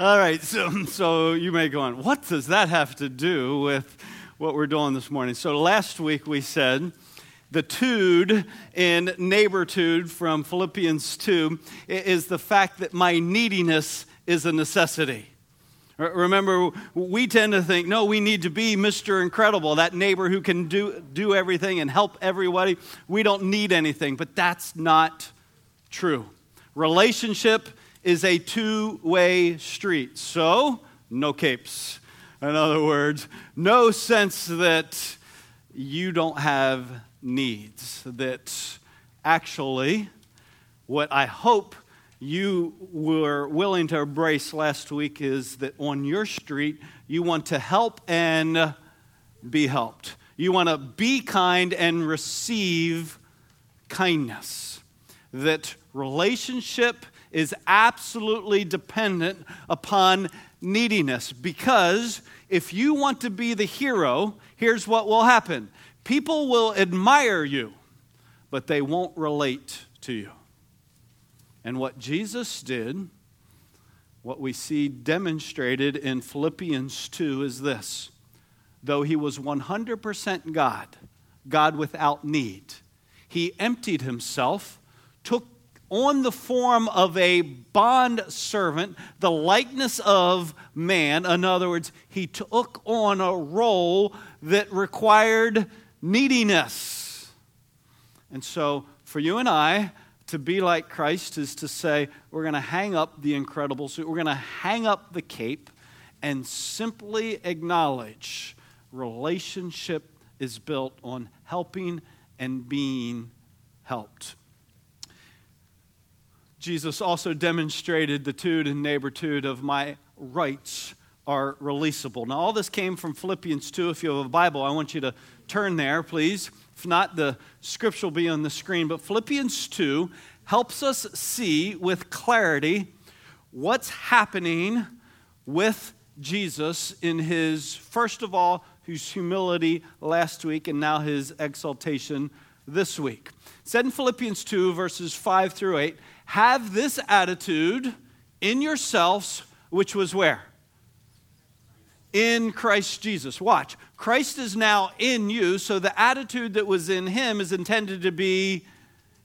All right, so, so you may go on, what does that have to do with what we're doing this morning? So last week we said the tude in neighbortude from Philippians 2 is the fact that my neediness is a necessity. Remember, we tend to think, no, we need to be Mr. Incredible, that neighbor who can do, do everything and help everybody. We don't need anything, but that's not true. Relationship is a two way street. So, no capes. In other words, no sense that you don't have needs. That actually, what I hope you were willing to embrace last week is that on your street, you want to help and be helped. You want to be kind and receive kindness. That relationship is absolutely dependent upon neediness. Because if you want to be the hero, here's what will happen. People will admire you, but they won't relate to you. And what Jesus did, what we see demonstrated in Philippians 2 is this. Though he was 100% God, God without need, he emptied himself, took on the form of a bond servant, the likeness of man. In other words, he took on a role that required neediness. And so, for you and I, to be like Christ is to say, we're going to hang up the incredible suit, we're going to hang up the cape, and simply acknowledge relationship is built on helping and being helped. Jesus also demonstrated the tude and neighbortude of my rights are releasable. Now, all this came from Philippians 2. If you have a Bible, I want you to turn there, please. If not, the scripture will be on the screen. But Philippians 2 helps us see with clarity what's happening with Jesus in his, first of all, his humility last week and now his exaltation this week. It said in Philippians 2, verses 5 through 8, have this attitude in yourselves, which was where? In Christ Jesus. Watch. Christ is now in you, so the attitude that was in him is intended to be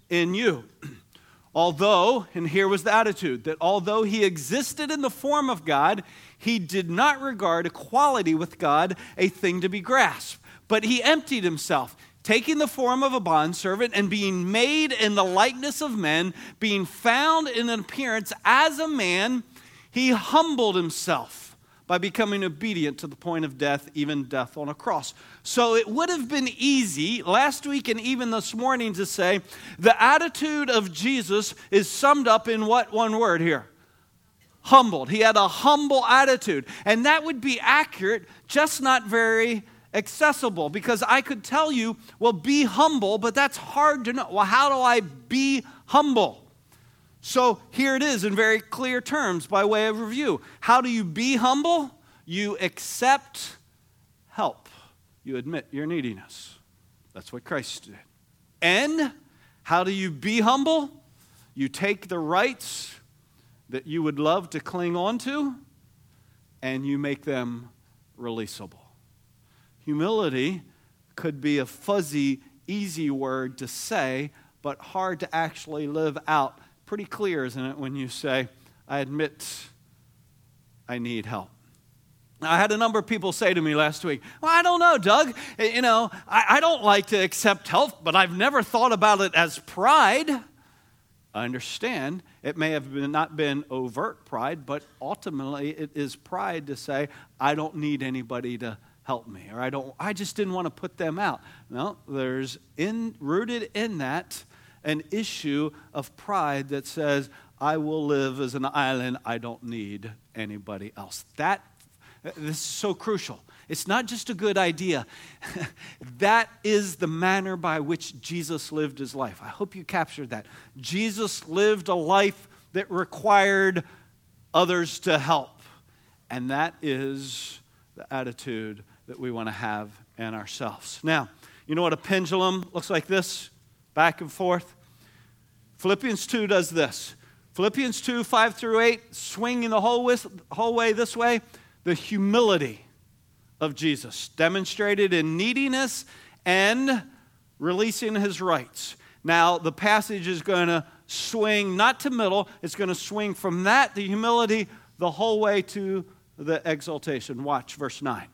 in you. although, and here was the attitude, that although he existed in the form of God, he did not regard equality with God a thing to be grasped, but he emptied himself taking the form of a bondservant and being made in the likeness of men, being found in an appearance as a man, he humbled himself by becoming obedient to the point of death, even death on a cross. So it would have been easy last week and even this morning to say the attitude of Jesus is summed up in what one word here? Humbled. He had a humble attitude. And that would be accurate, just not very accessible because I could tell you, well, be humble, but that's hard to know. Well, how do I be humble? So here it is in very clear terms by way of review. How do you be humble? You accept help, you admit your neediness. That's what Christ did. And how do you be humble? You take the rights that you would love to cling on to and you make them releasable. Humility could be a fuzzy, easy word to say, but hard to actually live out. Pretty clear, isn't it, when you say, I admit I need help. I had a number of people say to me last week, Well, I don't know, Doug. Eh, you know, I, I, don't like to accept help, but I've never thought about it as pride. I understand it may have been, not been overt pride, but ultimately it is pride to say, I don't need anybody to help me or i don't i just didn't want to put them out. No there's in rooted in that an issue of pride that says i will live as an island i don't need anybody else. That this is so crucial. It's not just a good idea. That is the manner by which jesus lived his life. I hope you captured that. Jesus lived a life that required others to help and that is the attitude that we want to have in ourselves. Now, you know what a pendulum looks like this? Back and forth. Philippians 2 does this. Philippians 2 5 through 8, swinging the whole, whole way this way, the humility of Jesus, demonstrated in neediness and releasing his rights. Now, the passage is going to swing not to middle, it's going to swing from that, the humility, the whole way to the exaltation. Watch verse 9.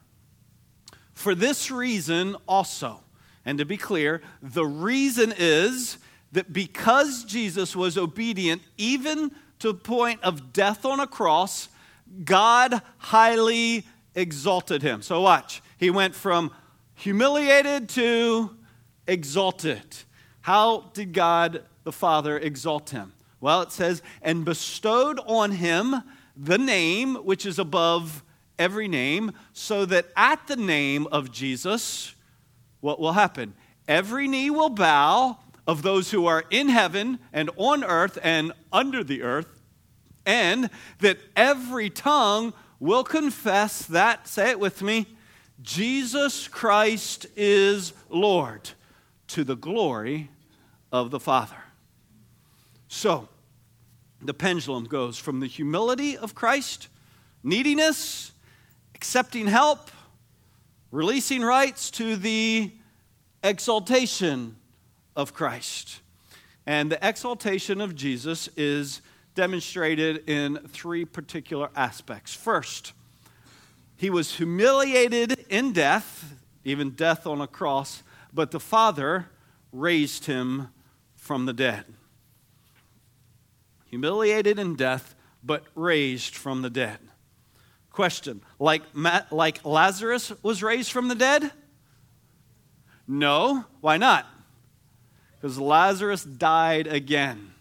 For this reason also, and to be clear, the reason is that because Jesus was obedient even to the point of death on a cross, God highly exalted him. So watch. He went from humiliated to exalted. How did God the Father exalt him? Well, it says, and bestowed on him the name which is above every name, so that at the name of Jesus, what will happen? Every knee will bow of those who are in heaven and on earth and under the earth, and that every tongue will confess that, say it with me, Jesus Christ is Lord to the glory of the Father. So, the pendulum goes from the humility of Christ, neediness, accepting help, releasing rights, to the exaltation of Christ. And the exaltation of Jesus is demonstrated in three particular aspects. First, he was humiliated in death, even death on a cross, but the Father raised him from the dead. Humiliated in death, but raised from the dead. Question like, like Lazarus was raised from the dead? No. Why not? Because Lazarus died again.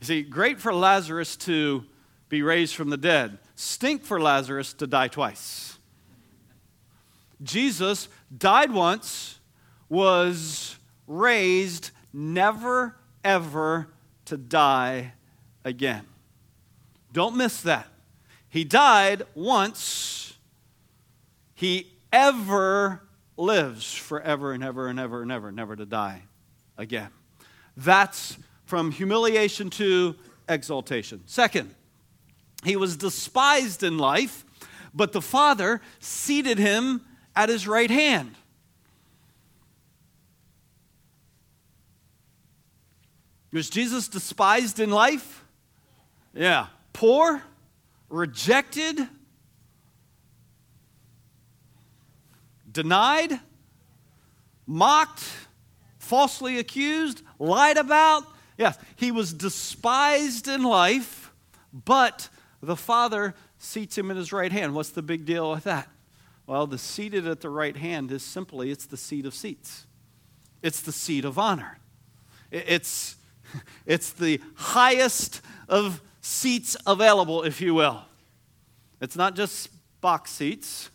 You see, great for Lazarus to be raised from the dead, stink for Lazarus to die twice. Jesus died once, was raised, never, ever to die again. Don't miss that. He died once, he ever lives forever and ever and ever and ever, never to die again. That's from humiliation to exaltation. Second, he was despised in life, but the Father seated him at his right hand. Was Jesus despised in life? Yeah. Poor, rejected, denied, mocked, falsely accused, lied about. Yes, he was despised in life, but the Father seats him at his right hand. What's the big deal with that? Well, the seated at the right hand is simply it's the seat of seats. It's the seat of honor. It's, it's the highest of seats available, if you will. It's not just box seats,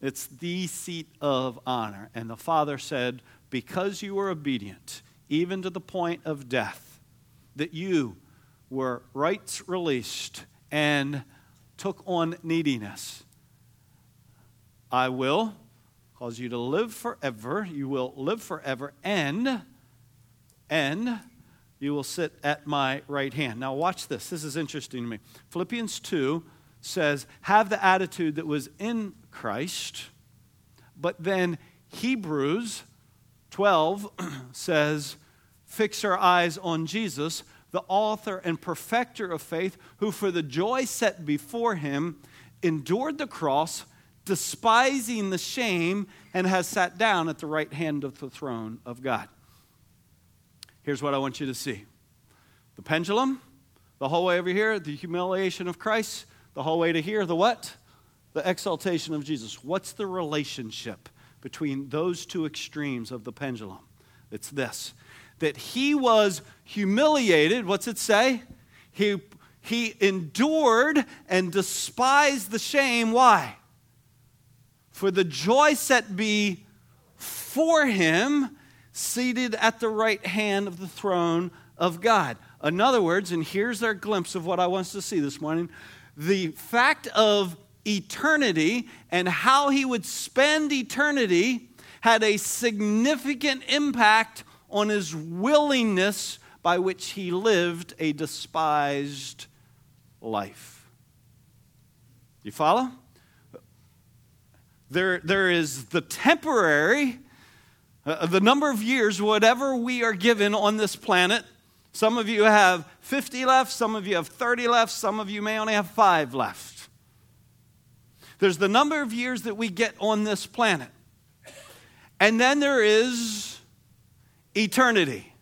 it's the seat of honor. And the Father said, Because you were obedient, even to the point of death, that you were rights released and took on neediness I will cause you to live forever. You will live forever, and and you will sit at my right hand. Now, watch this. This is interesting to me. Philippians 2 says, Have the attitude that was in Christ. But then Hebrews 12 says, Fix our eyes on Jesus, the author and perfecter of faith, who for the joy set before him endured the cross despising the shame, and has sat down at the right hand of the throne of God. Here's what I want you to see the pendulum, the whole way over here, the humiliation of Christ, the whole way to here, the what? The exaltation of Jesus. What's the relationship between those two extremes of the pendulum? It's this that he was humiliated. What's it say? He, he endured and despised the shame. Why? for the joy set before him, seated at the right hand of the throne of God. In other words, and here's our glimpse of what I want us to see this morning the fact of eternity and how he would spend eternity had a significant impact on his willingness by which he lived a despised life. You follow? There, there is the temporary, uh, the number of years, whatever we are given on this planet. Some of you have 50 left, some of you have 30 left, some of you may only have five left. There's the number of years that we get on this planet. And then there is eternity.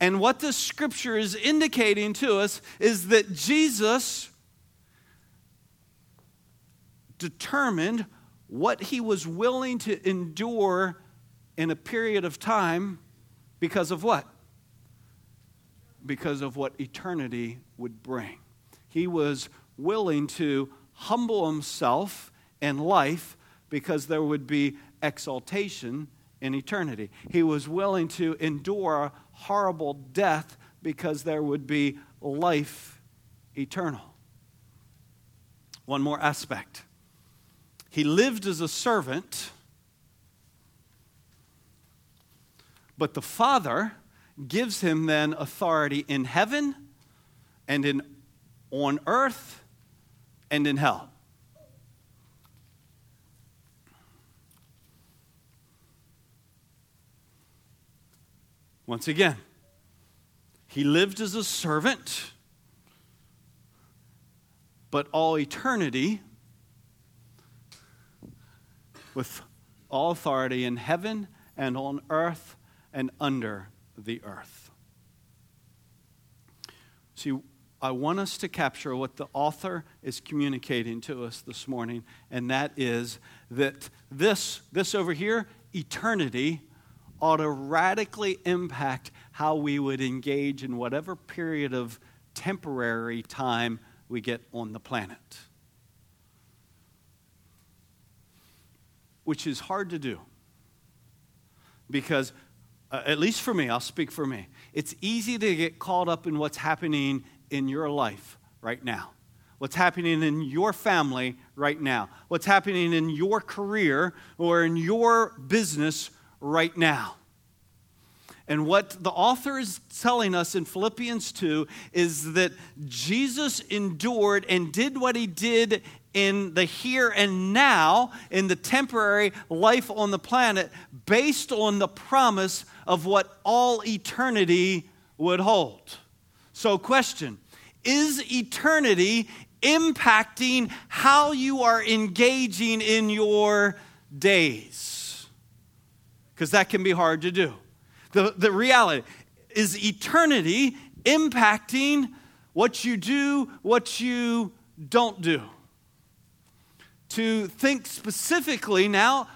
And what the scripture is indicating to us is that Jesus determined what he was willing to endure in a period of time because of what? Because of what eternity would bring. He was willing to humble himself in life because there would be exaltation in eternity. He was willing to endure horrible death because there would be life eternal. One more aspect. He lived as a servant, but the Father gives him then authority in heaven and in on earth and in hell. Once again, he lived as a servant, but all eternity, with all authority in heaven and on earth and under the earth. See, I want us to capture what the author is communicating to us this morning, and that is that this, this over here, eternity, ought to radically impact how we would engage in whatever period of temporary time we get on the planet. Which is hard to do. Because, uh, at least for me, I'll speak for me, it's easy to get caught up in what's happening in your life right now. What's happening in your family right now, what's happening in your career or in your business right now. And what the author is telling us in Philippians 2 is that Jesus endured and did what he did in the here and now, in the temporary life on the planet, based on the promise of what all eternity would hold. So, question Is eternity impacting how you are engaging in your days? because that can be hard to do. The, the reality is eternity impacting what you do, what you don't do. To think specifically now,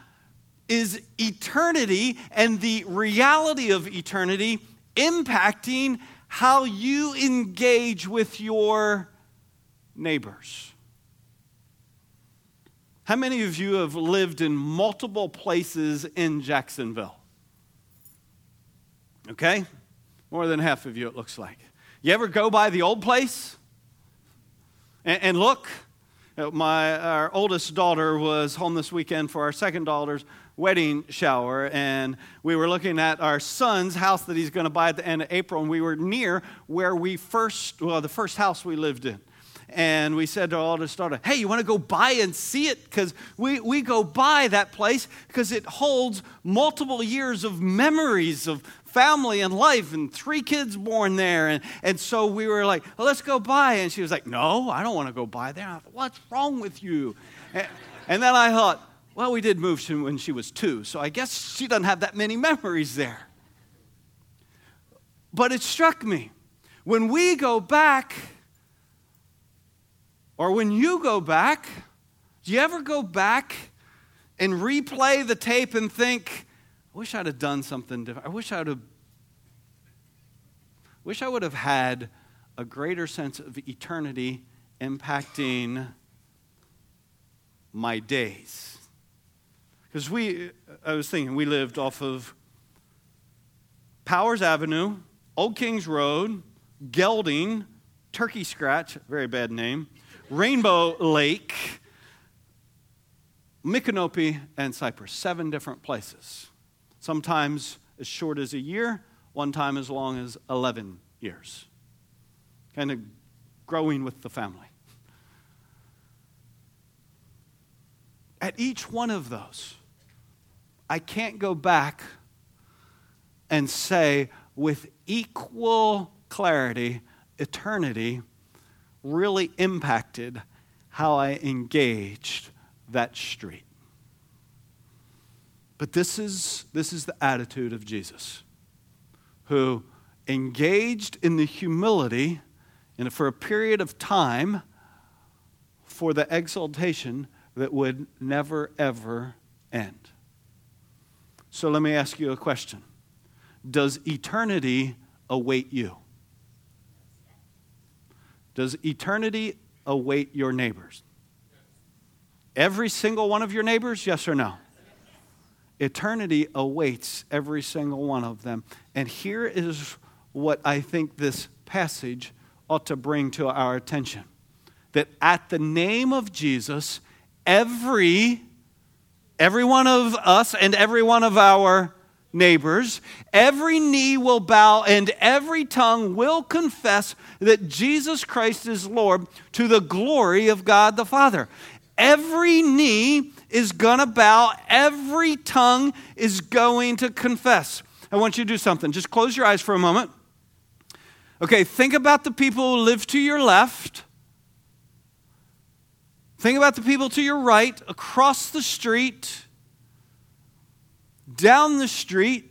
is eternity and the reality of eternity impacting how you engage with your neighbors? How many of you have lived in multiple places in Jacksonville? Okay? More than half of you, it looks like. You ever go by the old place and, and look? My, our oldest daughter was home this weekend for our second daughter's wedding shower, and we were looking at our son's house that he's going to buy at the end of April, and we were near where we first, well, the first house we lived in and we said to our oldest daughter, Hey, you want to go by and see it? Because we, we go by that place because it holds multiple years of memories of family and life and three kids born there. And, and so we were like, well, let's go by. And she was like, No, I don't want to go by there. I thought, What's wrong with you? And, and then I thought, Well, we did move when she was two, so I guess she doesn't have that many memories there. But it struck me when we go back, or when you go back, do you ever go back and replay the tape and think, wish I'd have done something different. I wish I would have wish I would have had a greater sense of eternity impacting my days. Because we, I was thinking, we lived off of Powers Avenue, Old Kings Road, Gelding, Turkey Scratch, very bad name, Rainbow Lake, Micanopy, and Cypress. Seven different places. Sometimes as short as a year, one time as long as 11 years. Kind of growing with the family. At each one of those, I can't go back and say with equal clarity, eternity really impacted how I engaged that street. But this is, this is the attitude of Jesus, who engaged in the humility and for a period of time for the exaltation that would never, ever end. So let me ask you a question Does eternity await you? Does eternity await your neighbors? Every single one of your neighbors, yes or no? Eternity awaits every single one of them. And here is what I think this passage ought to bring to our attention that at the name of Jesus, every every one of us and every one of our neighbors, every knee will bow and every tongue will confess that Jesus Christ is Lord to the glory of God the Father. Every knee is going to bow, every tongue is going to confess. I want you to do something. Just close your eyes for a moment. Okay, think about the people who live to your left. Think about the people to your right, across the street, down the street.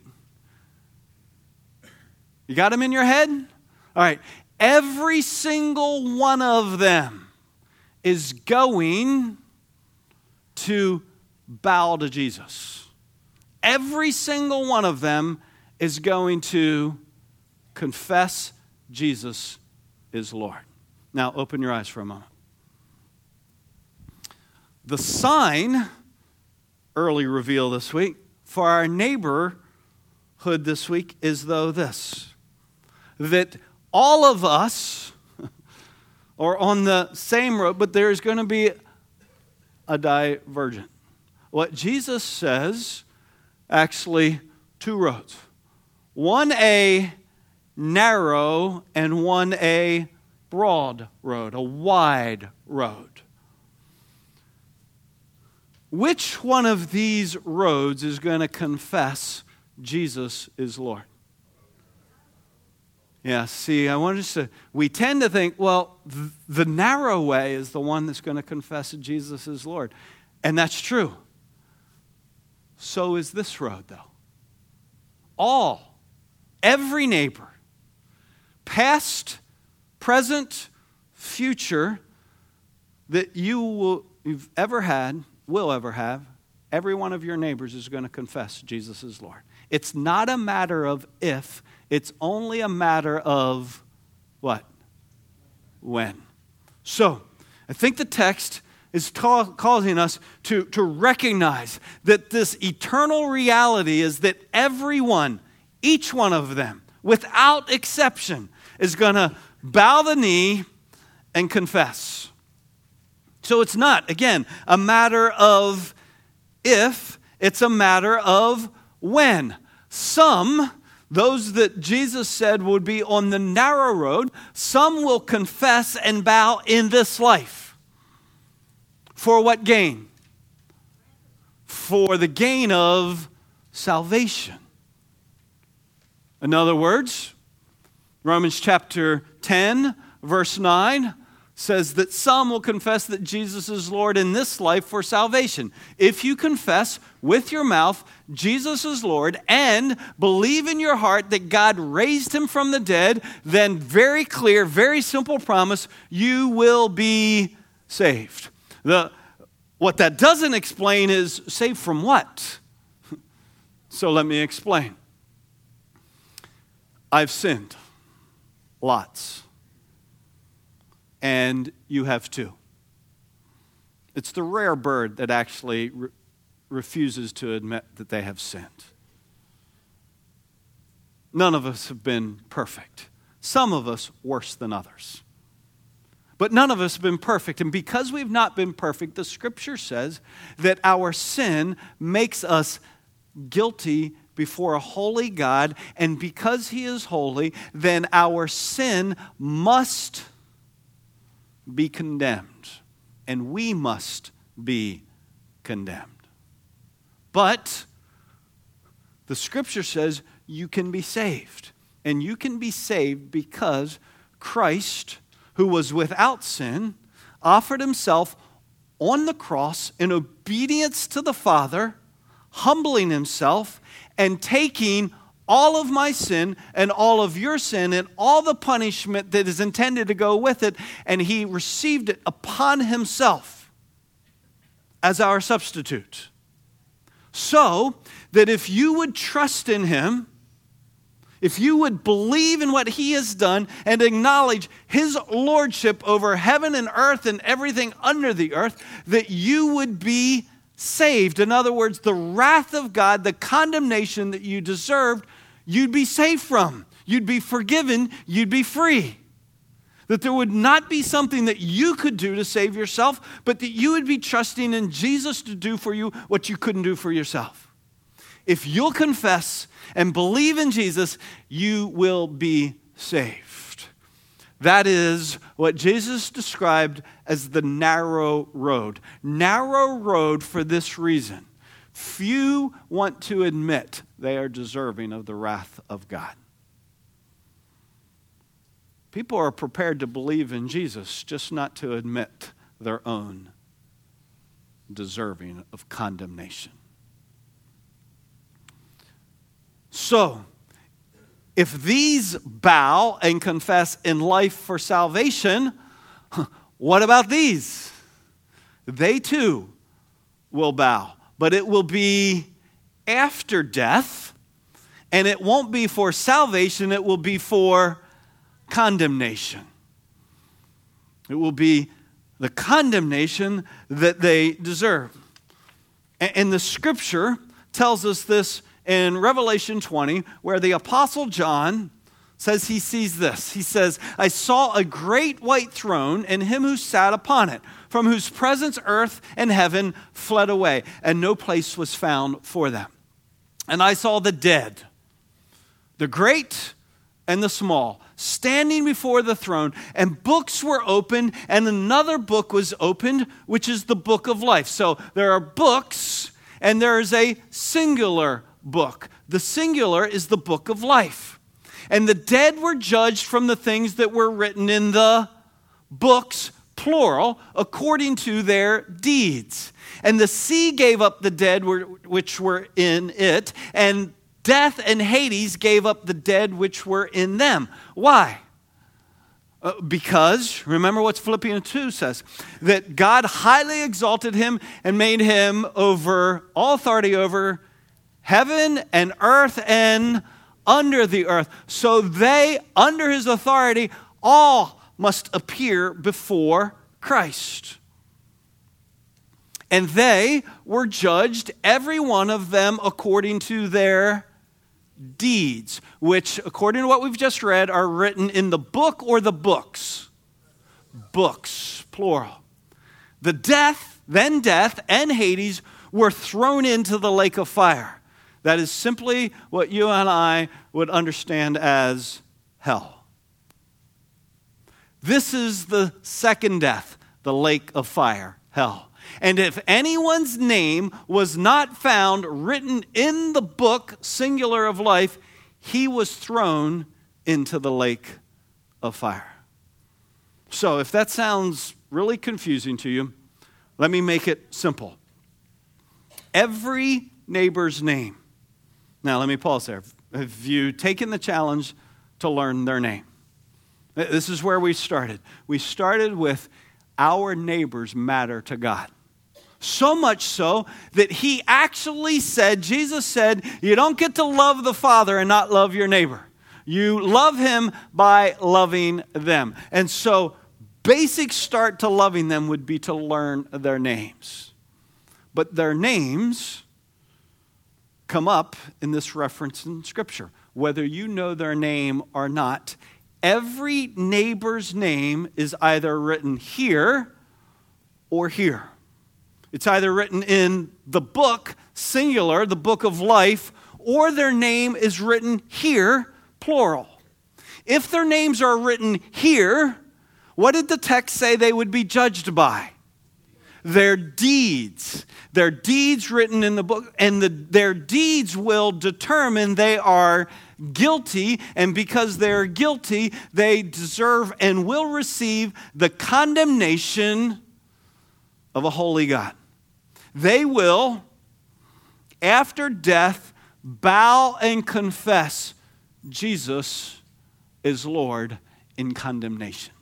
You got them in your head? All right. Every single one of them is going to bow to Jesus. Every single one of them is going to confess Jesus is Lord. Now, open your eyes for a moment. The sign, early reveal this week, for our neighborhood this week is though this that all of us are on the same road, but there's going to be a divergent. What Jesus says, actually, two roads. One a narrow and one a broad road, a wide road. Which one of these roads is going to confess Jesus is Lord? Yeah, see, I want us to, we tend to think, well, th- the narrow way is the one that's going to confess that Jesus is Lord. And that's true. So is this road, though. All, every neighbor, past, present, future, that you will, you've ever had, will ever have, every one of your neighbors is going to confess Jesus is Lord. It's not a matter of if, it's only a matter of what? When. So, I think the text is ta- causing us to, to recognize that this eternal reality is that everyone, each one of them, without exception, is going to bow the knee and confess. So it's not, again, a matter of if, it's a matter of when. Some those that Jesus said would be on the narrow road, some will confess and bow in this life. For what gain? For the gain of salvation. In other words, Romans chapter 10, verse 9 says that some will confess that Jesus is Lord in this life for salvation. If you confess with your mouth Jesus is Lord and believe in your heart that God raised him from the dead, then very clear, very simple promise, you will be saved. The, what that doesn't explain is saved from what? So let me explain. I've sinned. Lots and you have too. It's the rare bird that actually re- refuses to admit that they have sinned. None of us have been perfect. Some of us worse than others. But none of us have been perfect. And because we've not been perfect, the scripture says that our sin makes us guilty before a holy God, and because he is holy, then our sin must be condemned, and we must be condemned. But the scripture says you can be saved. And you can be saved because Christ, who was without sin, offered himself on the cross in obedience to the Father, humbling himself and taking all of my sin and all of your sin and all the punishment that is intended to go with it, and he received it upon himself as our substitute. So that if you would trust in him, if you would believe in what he has done and acknowledge his lordship over heaven and earth and everything under the earth, that you would be saved. In other words, the wrath of God, the condemnation that you deserved, you'd be saved from. You'd be forgiven. You'd be free. That there would not be something that you could do to save yourself, but that you would be trusting in Jesus to do for you what you couldn't do for yourself. If you'll confess and believe in Jesus, you will be saved. That is what Jesus described as the narrow road. Narrow road for this reason few want to admit they are deserving of the wrath of God. People are prepared to believe in Jesus, just not to admit their own deserving of condemnation. So, if these bow and confess in life for salvation, what about these? They too will bow, but it will be after death, and it won't be for salvation, it will be for condemnation. It will be the condemnation that they deserve. And the scripture tells us this in Revelation 20, where the Apostle John says he sees this. He says, I saw a great white throne and him who sat upon it, from whose presence earth and heaven fled away, and no place was found for them. And I saw the dead, the great and the small, standing before the throne, and books were opened, and another book was opened, which is the book of life. So there are books, and there is a singular book. The singular is the book of life. And the dead were judged from the things that were written in the books, plural, according to their deeds. And the sea gave up the dead which were in it, and death and Hades gave up the dead which were in them. Why? Uh, because, remember what Philippians 2 says, that God highly exalted him and made him over all authority over heaven and earth and under the earth. So they, under his authority, all must appear before Christ. And they were judged, every one of them, according to their deeds, which, according to what we've just read, are written in the book or the books. Books, plural. The death, then death, and Hades were thrown into the lake of fire. That is simply what you and I would understand as hell. This is the second death, the lake of fire, hell. And if anyone's name was not found written in the book, singular of life, he was thrown into the lake of fire. So, if that sounds really confusing to you, let me make it simple. Every neighbor's name now, let me pause there. Have you taken the challenge to learn their name? This is where we started. We started with our neighbors matter to God. So much so that he actually said, Jesus said, you don't get to love the Father and not love your neighbor. You love him by loving them. And so, basic start to loving them would be to learn their names. But their names come up in this reference in Scripture. Whether you know their name or not, every neighbor's name is either written here or here. It's either written in the book, singular, the book of life, or their name is written here, plural. If their names are written here, what did the text say they would be judged by? Their deeds. Their deeds written in the book, and the, their deeds will determine they are guilty, and because they're guilty, they deserve and will receive the condemnation of a holy God. They will, after death, bow and confess Jesus is Lord in condemnation.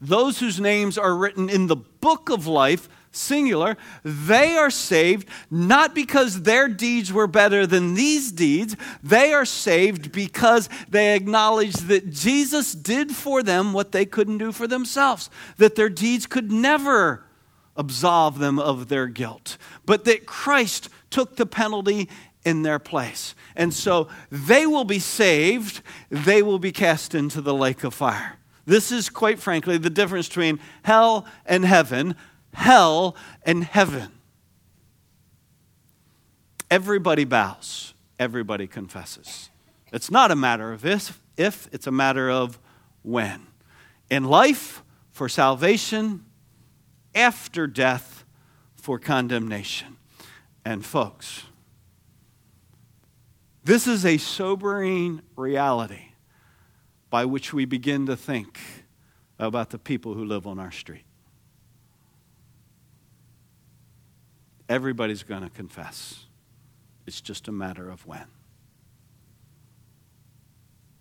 Those whose names are written in the book of life, singular, they are saved not because their deeds were better than these deeds. They are saved because they acknowledge that Jesus did for them what they couldn't do for themselves, that their deeds could never absolve them of their guilt, but that Christ took the penalty in their place. And so they will be saved, they will be cast into the lake of fire. This is, quite frankly, the difference between hell and heaven, hell and heaven. Everybody bows, everybody confesses. It's not a matter of if, if it's a matter of when. In life, for salvation, after death, for condemnation. And, folks, this is a sobering reality by which we begin to think about the people who live on our street. Everybody's going to confess. It's just a matter of when.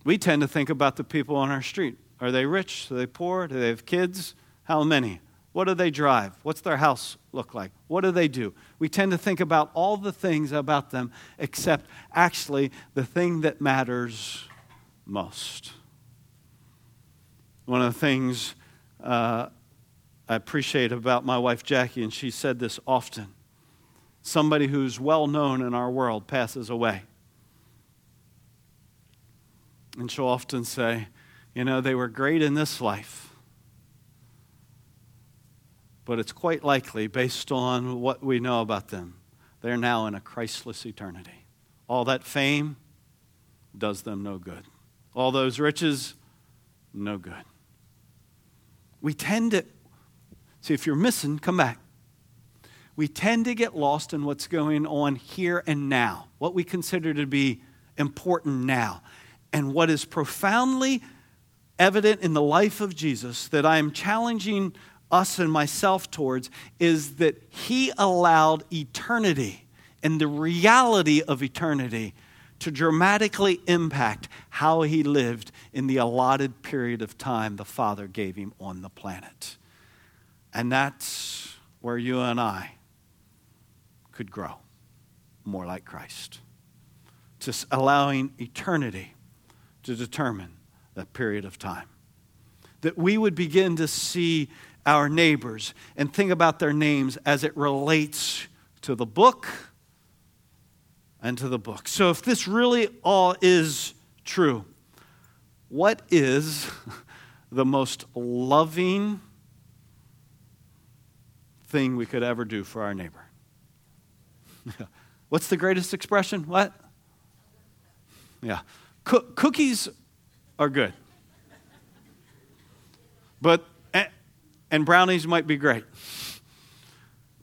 We tend to think about the people on our street. Are they rich? Are they poor? Do they have kids? How many? What do they drive? What's their house look like? What do they do? We tend to think about all the things about them, except actually the thing that matters most. One of the things uh, I appreciate about my wife Jackie, and she said this often somebody who's well known in our world passes away. And she'll often say, You know, they were great in this life but it's quite likely, based on what we know about them, they're now in a Christless eternity. All that fame does them no good. All those riches, no good. We tend to, see, if you're missing, come back. We tend to get lost in what's going on here and now, what we consider to be important now. And what is profoundly evident in the life of Jesus that I am challenging us and myself towards is that He allowed eternity and the reality of eternity to dramatically impact how He lived in the allotted period of time the Father gave Him on the planet. And that's where you and I could grow more like Christ. Just allowing eternity to determine that period of time. That we would begin to see our neighbors and think about their names as it relates to the book and to the book. So, if this really all is true, what is the most loving thing we could ever do for our neighbor? What's the greatest expression? What? Yeah. Co- cookies are good. But and brownies might be great.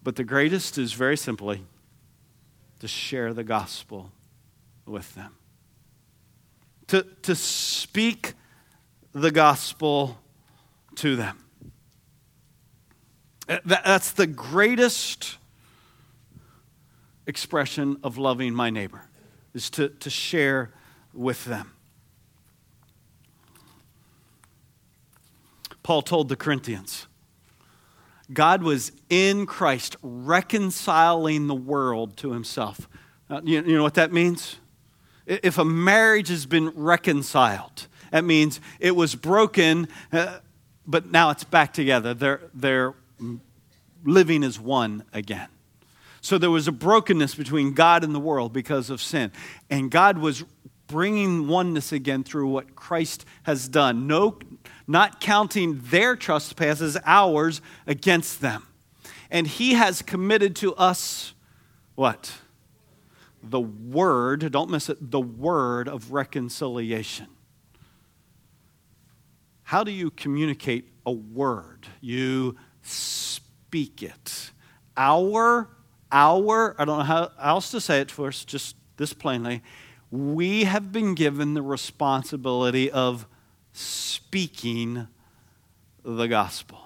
But the greatest is very simply to share the gospel with them, to, to speak the gospel to them. That's the greatest expression of loving my neighbor, is to, to share with them. Paul told the Corinthians, God was in Christ reconciling the world to himself. Uh, you, you know what that means? If a marriage has been reconciled, that means it was broken, uh, but now it's back together. They're, they're living as one again. So there was a brokenness between God and the world because of sin. And God was bringing oneness again through what Christ has done. No, not counting their trespasses, ours, against them. And he has committed to us what? the word, don't miss it, the word of reconciliation. How do you communicate a word? You speak it. Our, our, I don't know how else to say it us, just this plainly. We have been given the responsibility of speaking the gospel.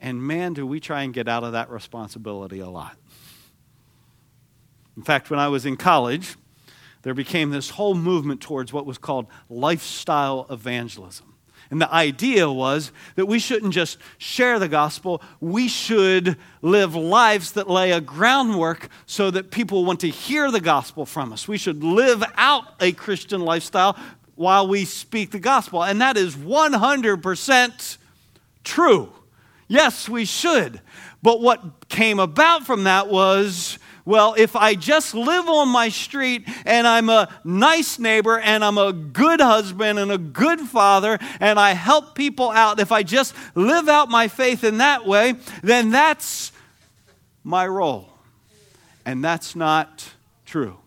And man, do we try and get out of that responsibility a lot. In fact, when I was in college, there became this whole movement towards what was called lifestyle evangelism. And the idea was that we shouldn't just share the gospel, we should live lives that lay a groundwork so that people want to hear the gospel from us. We should live out a Christian lifestyle while we speak the gospel. And that is 100% true. Yes, we should. But what came about from that was well, if I just live on my street and I'm a nice neighbor and I'm a good husband and a good father and I help people out, if I just live out my faith in that way, then that's my role. And that's not true.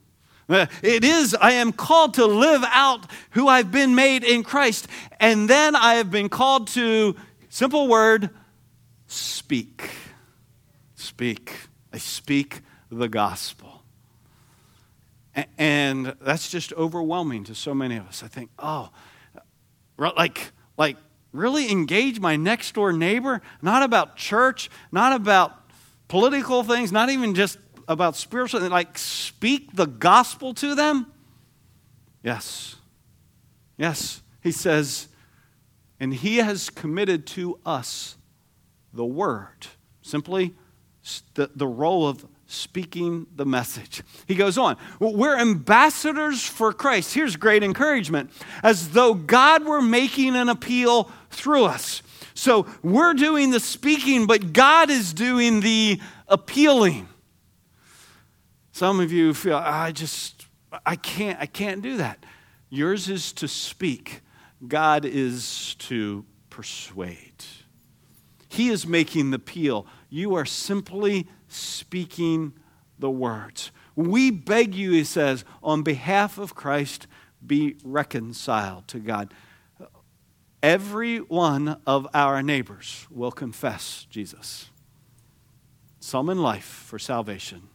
It is, I am called to live out who I've been made in Christ. And then I have been called to, simple word, speak. Speak. I speak the gospel. And that's just overwhelming to so many of us. I think, oh, like, like really engage my next door neighbor, not about church, not about political things, not even just about spiritual, like speak the gospel to them? Yes. Yes. He says, and he has committed to us the word. Simply the, the role of speaking the message. He goes on, we're ambassadors for Christ. Here's great encouragement as though God were making an appeal through us. So we're doing the speaking, but God is doing the appealing. Some of you feel, I just, I can't, I can't do that. Yours is to speak, God is to persuade. He is making the appeal. You are simply speaking the words. We beg you, he says, on behalf of Christ, be reconciled to God. Every one of our neighbors will confess Jesus. Some in life for salvation,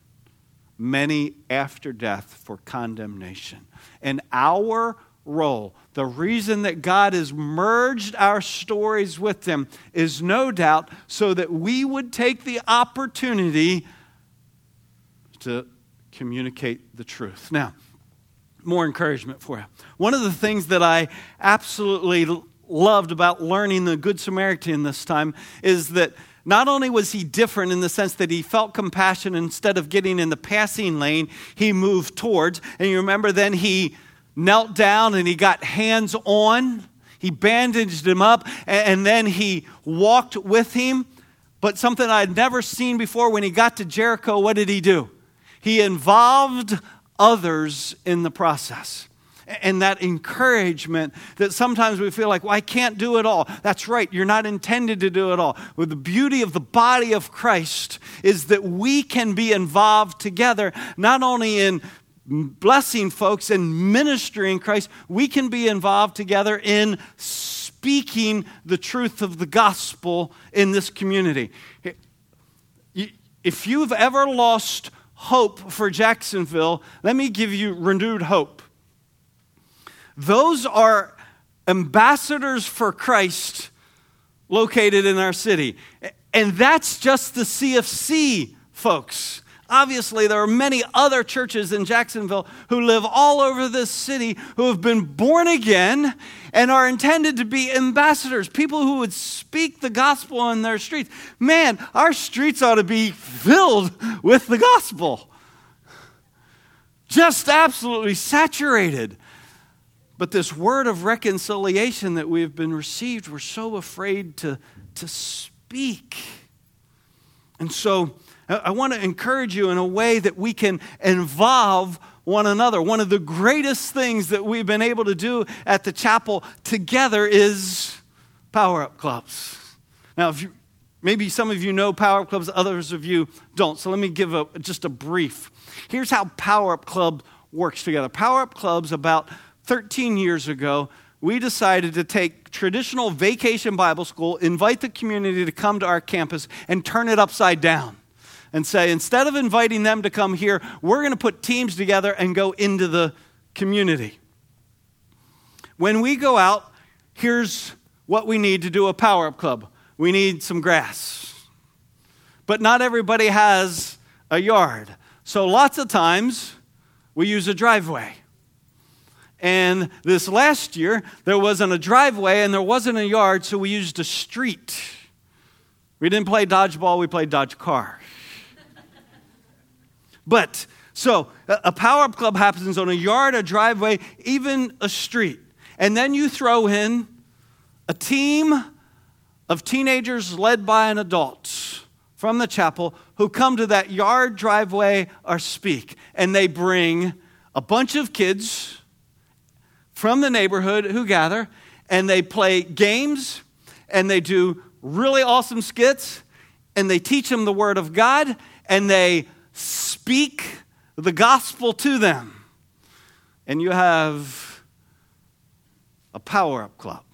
many after death for condemnation. And our role, the reason that God has merged our stories with them, is no doubt so that we would take the opportunity to communicate the truth. Now, more encouragement for you. One of the things that I absolutely loved about learning the Good Samaritan this time is that not only was he different in the sense that he felt compassion instead of getting in the passing lane, he moved towards. And you remember then he knelt down and he got hands on. He bandaged him up and then he walked with him. But something I'd never seen before when he got to Jericho, what did he do? He involved others in the process. And that encouragement that sometimes we feel like, well, I can't do it all. That's right, you're not intended to do it all. Well, the beauty of the body of Christ is that we can be involved together, not only in blessing folks and ministering Christ, we can be involved together in speaking the truth of the gospel in this community. If you've ever lost hope for Jacksonville, let me give you renewed hope. Those are ambassadors for Christ located in our city. And that's just the CFC folks. Obviously, there are many other churches in Jacksonville who live all over this city who have been born again and are intended to be ambassadors, people who would speak the gospel on their streets. Man, our streets ought to be filled with the gospel. Just absolutely saturated. But this word of reconciliation that we have been received, we're so afraid to, to speak. And so, I want to encourage you in a way that we can involve one another. One of the greatest things that we've been able to do at the chapel together is power up clubs. Now, if you Maybe some of you know Power Up Clubs, others of you don't. So let me give a, just a brief. Here's how Power Up Club works together. Power Up Clubs, about 13 years ago, we decided to take traditional vacation Bible school, invite the community to come to our campus, and turn it upside down. And say, instead of inviting them to come here, we're going to put teams together and go into the community. When we go out, here's what we need to do a Power Up Club we need some grass. But not everybody has a yard. So lots of times we use a driveway. And this last year, there wasn't a driveway and there wasn't a yard, so we used a street. We didn't play dodgeball, we played dodge car. But, so a power up club happens on a yard, a driveway, even a street. And then you throw in a team of teenagers led by an adult from the chapel who come to that yard, driveway, or speak. And they bring a bunch of kids from the neighborhood who gather and they play games and they do really awesome skits and they teach them the Word of God and they speak the gospel to them. And you have a power up club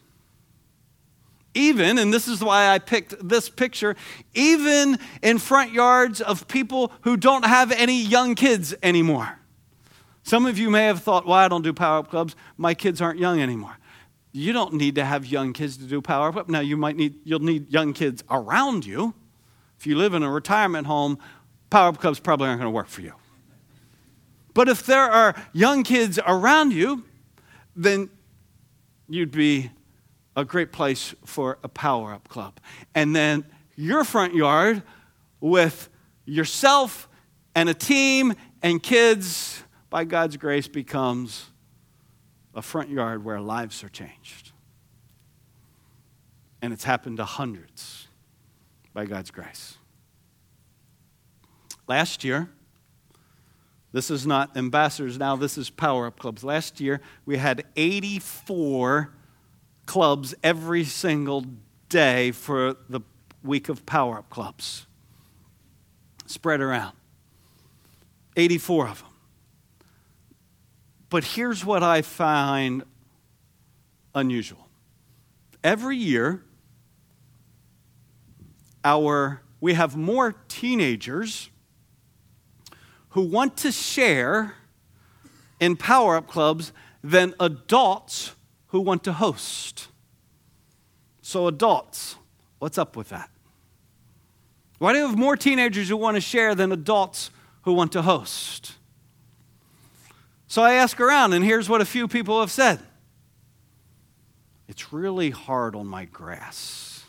even, and this is why I picked this picture, even in front yards of people who don't have any young kids anymore. Some of you may have thought, well, I don't do power up clubs. My kids aren't young anymore. You don't need to have young kids to do power up. Now you might need you'll need young kids around you. If you live in a retirement home, power up clubs probably aren't going to work for you. But if there are young kids around you, then you'd be a great place for a power up club. And then your front yard with yourself and a team and kids, by God's grace, becomes a front yard where lives are changed. And it's happened to hundreds by God's grace. Last year, this is not ambassadors now, this is power up clubs. Last year, we had 84 clubs every single day for the week of power up clubs. Spread around. 84 of them. But here's what I find unusual. Every year, our, we have more teenagers who want to share in power up clubs than adults who want to host. So, adults, what's up with that? Why do you have more teenagers who want to share than adults who want to host? So I ask around, and here's what a few people have said It's really hard on my grass,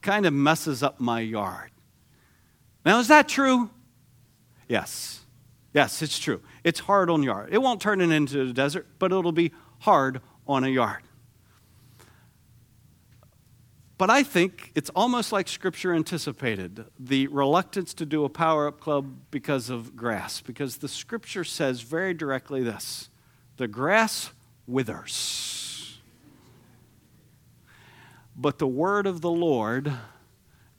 kind of messes up my yard. Now, is that true? Yes. Yes, it's true. It's hard on yard. It won't turn it into a desert, but it'll be hard on a yard. But I think it's almost like Scripture anticipated the reluctance to do a power up club because of grass, because the Scripture says very directly this the grass withers, but the word of the Lord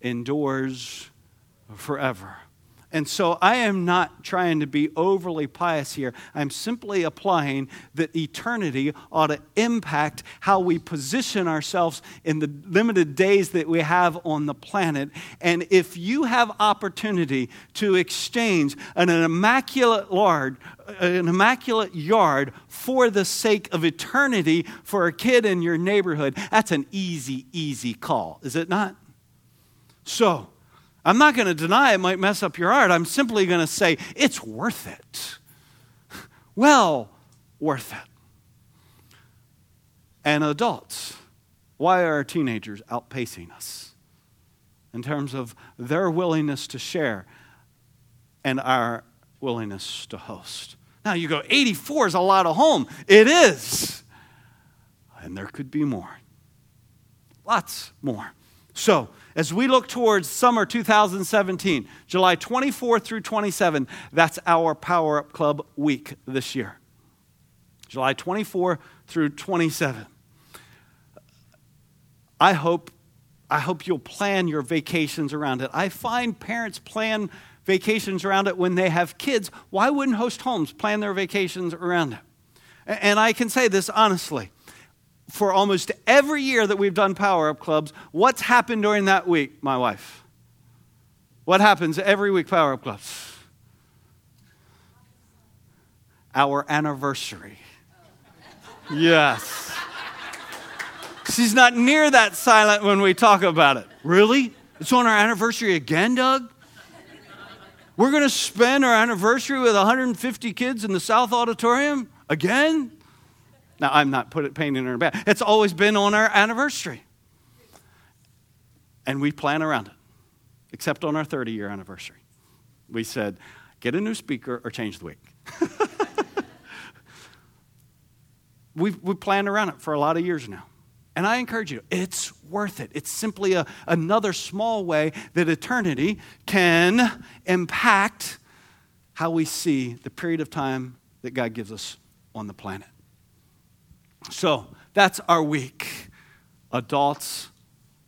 endures forever. And so I am not trying to be overly pious here. I'm simply applying that eternity ought to impact how we position ourselves in the limited days that we have on the planet. And if you have opportunity to exchange an, immaculate yard, an immaculate yard for the sake of eternity for a kid in your neighborhood, that's an easy, easy call, is it not? So, I'm not going to deny it might mess up your art. I'm simply going to say it's worth it. Well, worth it. And adults, why are teenagers outpacing us in terms of their willingness to share and our willingness to host? Now you go, 84 is a lot of home. It is. And there could be more. Lots more. So, as we look towards summer 2017, July 24 through 27, that's our Power Up Club week this year. July 24 through 27. I hope I hope you'll plan your vacations around it. I find parents plan vacations around it when they have kids. Why wouldn't host homes plan their vacations around it? And I can say this honestly. For almost every year that we've done Power Up Clubs, what's happened during that week, my wife? What happens every week, Power Up Clubs? Our anniversary. Yes. She's not near that silent when we talk about it. Really? It's on our anniversary again, Doug? We're going to spend our anniversary with 150 kids in the South Auditorium again? Now, I'm not put it, painting her bad. It's always been on our anniversary. And we plan around it, except on our 30 year anniversary. We said, get a new speaker or change the week. we've, we've planned around it for a lot of years now. And I encourage you, it's worth it. It's simply a, another small way that eternity can impact how we see the period of time that God gives us on the planet. So that's our week. Adults,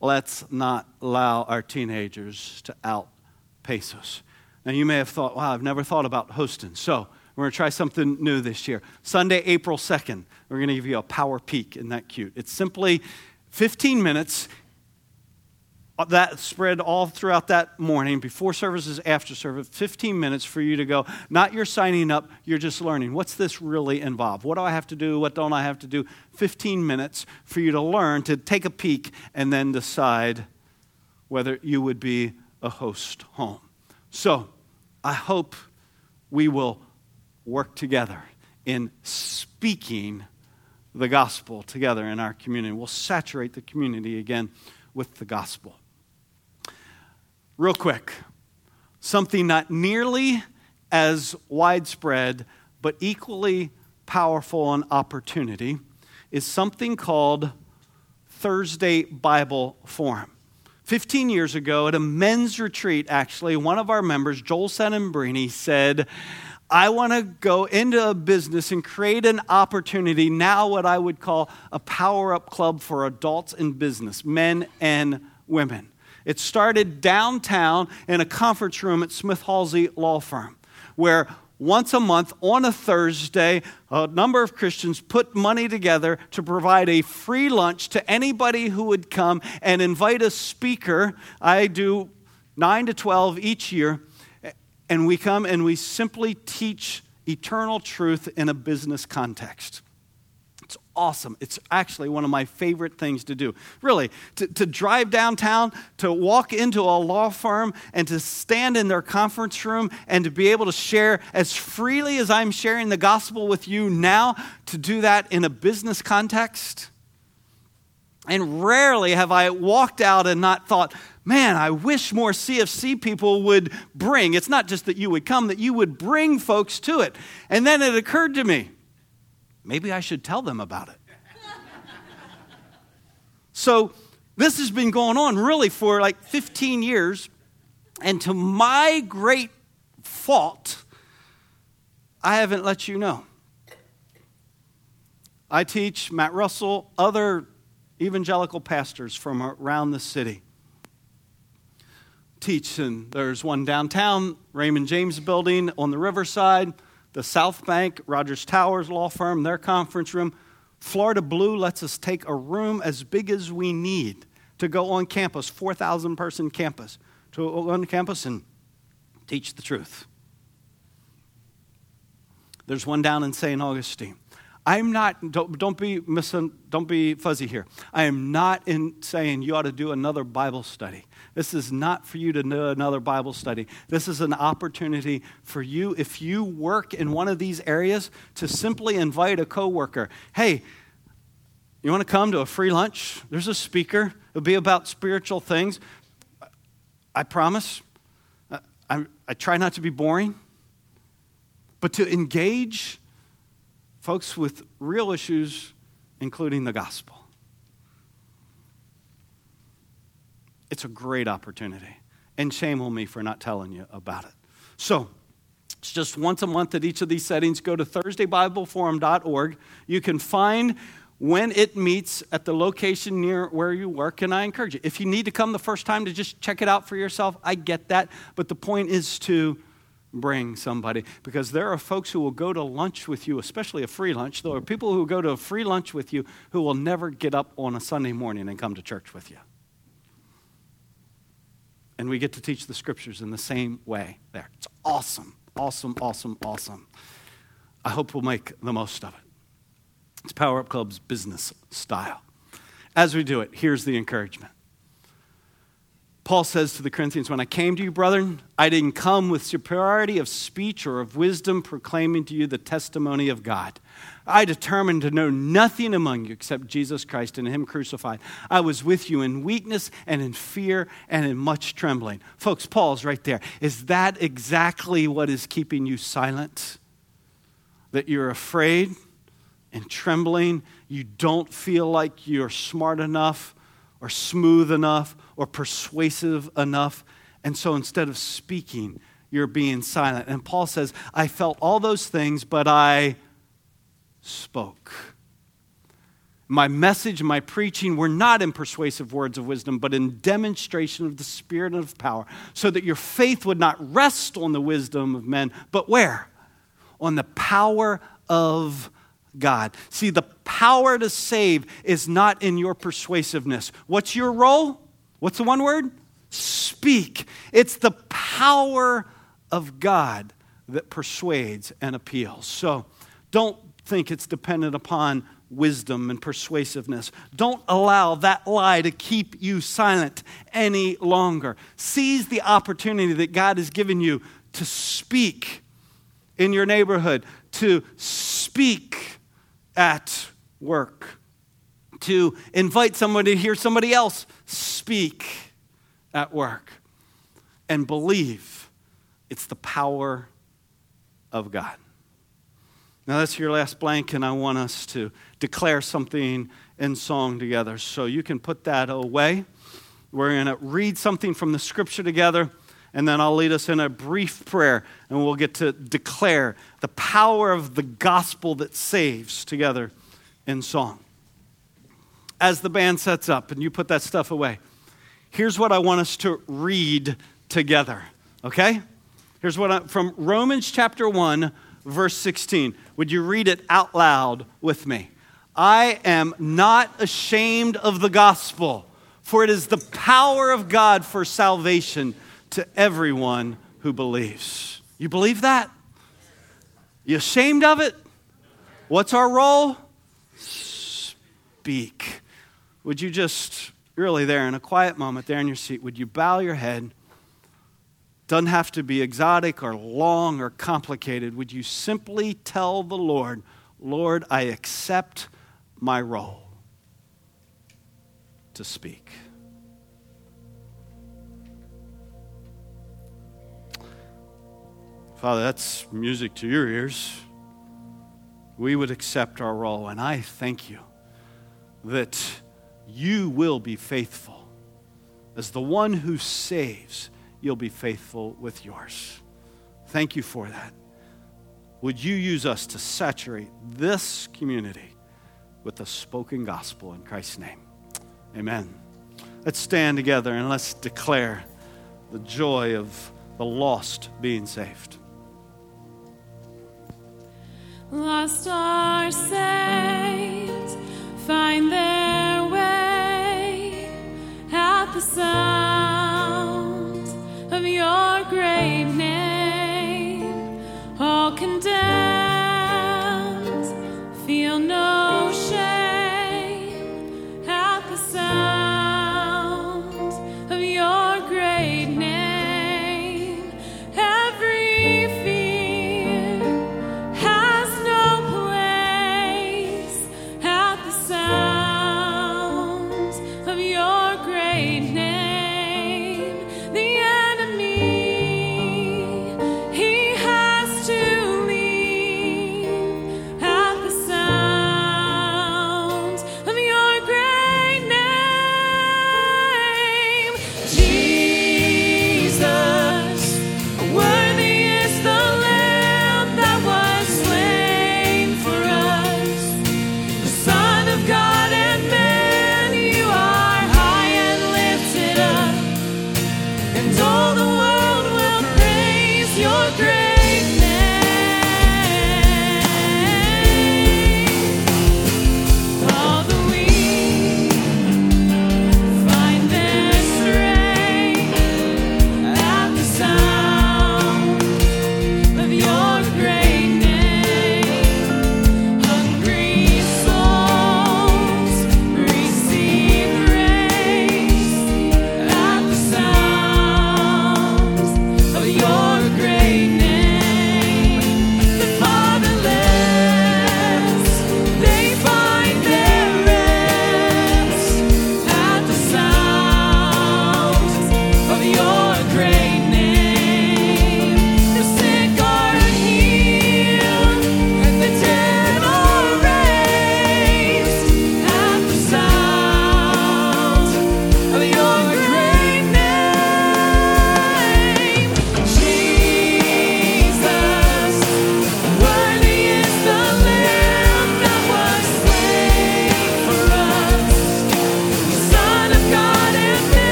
let's not allow our teenagers to outpace us. Now, you may have thought, wow, I've never thought about hosting. So, we're going to try something new this year. Sunday, April 2nd, we're going to give you a power peek. Isn't that cute? It's simply 15 minutes Uh, that spread all throughout that morning, before services, after service, 15 minutes for you to go. Not you're signing up, you're just learning. What's this really involve? What do I have to do? What don't I have to do? 15 minutes for you to learn, to take a peek, and then decide whether you would be a host home. So, I hope we will work together in speaking the gospel together in our community. We'll saturate the community again with the gospel. Real quick, something not nearly as widespread, but equally powerful an opportunity is something called Thursday Bible Forum. 15 years ago, at a men's retreat, actually, one of our members, Joel Senembrini, said, I want to go into a business and create an opportunity, now what I would call a power up club for adults in business, men and women. It started downtown in a conference room at Smith Hulsey Law Firm, where once a month on a Thursday, a number of Christians put money together to provide a free lunch to anybody who would come and invite a speaker. I do 9 to 12 each year and we come and we simply teach eternal truth in a business context. It's awesome. It's actually one of my favorite things to do. Really, to, to drive downtown, to walk into a law firm, and to stand in their conference room and to be able to share as freely as I'm sharing the gospel with you now, to do that in a business context. And rarely have I walked out and not thought, man, I wish more CFC people would bring. It's not just that you would come, that you would bring folks to it. And then it occurred to me, maybe I should tell them about it. so this has been going on really for like 15 years. And to my great fault, I haven't let you know. I teach Matt Russell, other evangelical pastors from around the city teach. And there's one downtown, Raymond James Building on the riverside, the South Bank, Rogers Towers Law Firm, their conference room. Florida Blue lets us take a room as big as we need to go on campus, 4,000 person campus, to go on campus and teach the truth. There's one down in St. Augustine. I'm not, don't, don't, be missing, don't be fuzzy here. I am not in saying you ought to do another Bible study. This is not for you to do another Bible study. This is an opportunity for you, if you work in one of these areas, to simply invite a coworker. Hey, you want to come to a free lunch? There's a speaker. It'll be about spiritual things. I promise. I, I try not to be boring, but to engage folks with real issues, including the gospel. It's a great opportunity. And shame on me for not telling you about it. So, it's just once a month at each of these settings. Go to ThursdayBibleForum.org. You can find when it meets at the location near where you work, and I encourage you. If you need to come the first time to just check it out for yourself, I get that. But the point is to bring somebody because there are folks who will go to lunch with you, especially a free lunch. There are people who go to a free lunch with you who will never get up on a Sunday morning and come to church with you. And we get to teach the scriptures in the same way there. It's awesome, awesome, awesome, awesome. I hope we'll make the most of it. It's Power Up Club's business style. As we do it, here's the encouragement. Paul says to the Corinthians, When I came to you, brethren, I didn't come with superiority of speech or of wisdom, proclaiming to you the testimony of God. I determined to know nothing among you except Jesus Christ and Him crucified. I was with you in weakness and in fear and in much trembling. Folks, Paul's right there. Is that exactly what is keeping you silent? That you're afraid and trembling? You don't feel like you're smart enough or smooth enough or persuasive enough. And so instead of speaking, you're being silent. And Paul says, I felt all those things, but I spoke. My message, my preaching were not in persuasive words of wisdom, but in demonstration of the Spirit and of power, so that your faith would not rest on the wisdom of men, but where? On the power of God. See, the power to save is not in your persuasiveness. What's your role? What's the one word? Speak. It's the power of God that persuades and appeals. So don't think it's dependent upon wisdom and persuasiveness. Don't allow that lie to keep you silent any longer. Seize the opportunity that God has given you to speak in your neighborhood, to speak at work, to invite someone to hear somebody else speak at work, and believe it's the power of God. Now, that's your last blank, and I want us to declare something in song together. So you can put that away. We're going to read something from the scripture together, and then I'll lead us in a brief prayer, and we'll get to declare the power of the gospel that saves together in song. As the band sets up and you put that stuff away, here's what I want us to read together, okay? Here's what I, from Romans chapter 1, verse 16. Would you read it out loud with me? I am not ashamed of the gospel, for it is the power of God for salvation to everyone who believes. You believe that? You ashamed of it? What's our role? speak. Would you just, really, there in a quiet moment, there in your seat, would you bow your head? Doesn't have to be exotic or long or complicated. Would you simply tell the Lord, Lord, I accept my role to speak? Father, that's music to your ears. We would accept our role, and I thank you that you will be faithful. As the one who saves, you'll be faithful with yours. Thank you for that. Would you use us to saturate this community with the spoken gospel in Christ's name? Amen. Let's stand together and let's declare the joy of the lost being saved. Lost are saved find their way at the sound of your great name. All condemned,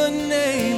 the name.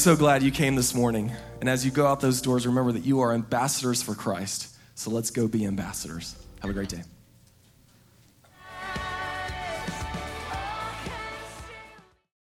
so glad you came this morning. And as you go out those doors, remember that you are ambassadors for Christ. So let's go be ambassadors. Have a great day.